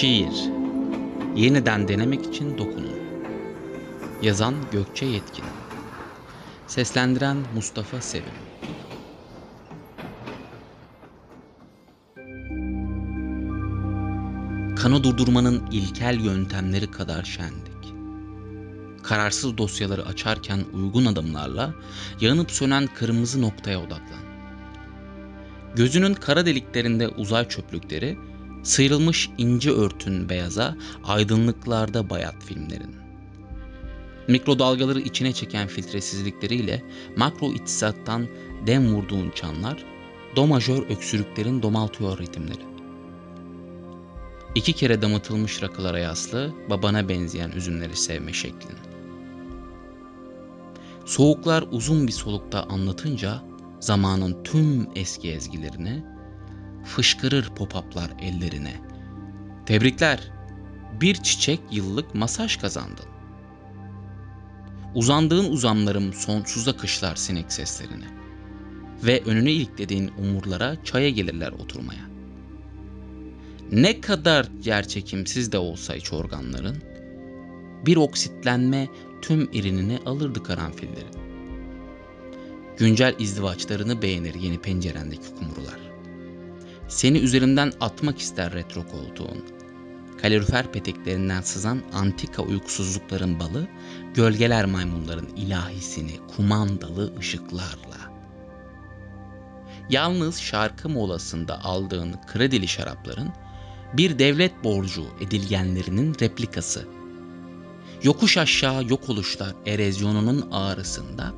Şiir Yeniden denemek için dokunun. Yazan Gökçe Yetkin Seslendiren Mustafa Sevim Kanı durdurmanın ilkel yöntemleri kadar şendik. Kararsız dosyaları açarken uygun adımlarla yanıp sönen kırmızı noktaya odaklan. Gözünün kara deliklerinde uzay çöplükleri, sıyrılmış ince örtün beyaza, aydınlıklarda bayat filmlerin. Mikrodalgaları içine çeken filtresizlikleriyle makro iktisattan dem vurduğun çanlar, do majör öksürüklerin domaltıyor ritimleri. İki kere damıtılmış rakılara yaslı, babana benzeyen üzümleri sevme şeklin. Soğuklar uzun bir solukta anlatınca zamanın tüm eski ezgilerini fışkırır pop-up'lar ellerine. Tebrikler, bir çiçek yıllık masaj kazandın. Uzandığın uzamlarım sonsuza kışlar sinek seslerini. Ve önüne iliklediğin umurlara çaya gelirler oturmaya. Ne kadar yerçekimsiz de olsa iç organların, bir oksitlenme tüm irinini alırdı karanfillerin. Güncel izdivaçlarını beğenir yeni pencerendeki kumrular. Seni üzerinden atmak ister retro koltuğun. Kalorifer peteklerinden sızan antika uykusuzlukların balı, gölgeler maymunların ilahisini kumandalı ışıklarla. Yalnız şarkı molasında aldığın kredili şarapların bir devlet borcu edilgenlerinin replikası. Yokuş aşağı yok oluşlar erozyonunun ağrısında,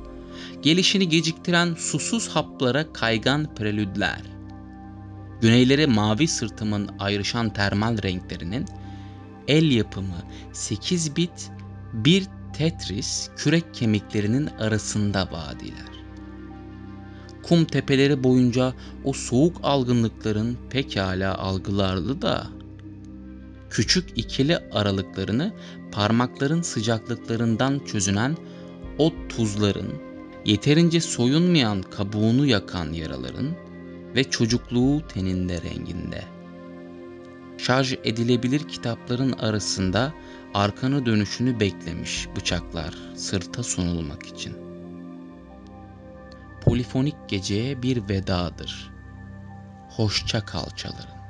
gelişini geciktiren susuz haplara kaygan prelüdler, güneyleri mavi sırtımın ayrışan termal renklerinin, el yapımı 8 bit bir Tetris kürek kemiklerinin arasında vadiler. Kum tepeleri boyunca o soğuk algınlıkların pekala algılarlı da küçük ikili aralıklarını parmakların sıcaklıklarından çözünen o tuzların, yeterince soyunmayan kabuğunu yakan yaraların ve çocukluğu teninde renginde. Şarj edilebilir kitapların arasında arkanı dönüşünü beklemiş bıçaklar sırta sunulmak için. Polifonik geceye bir vedadır. Hoşça kal çalarız.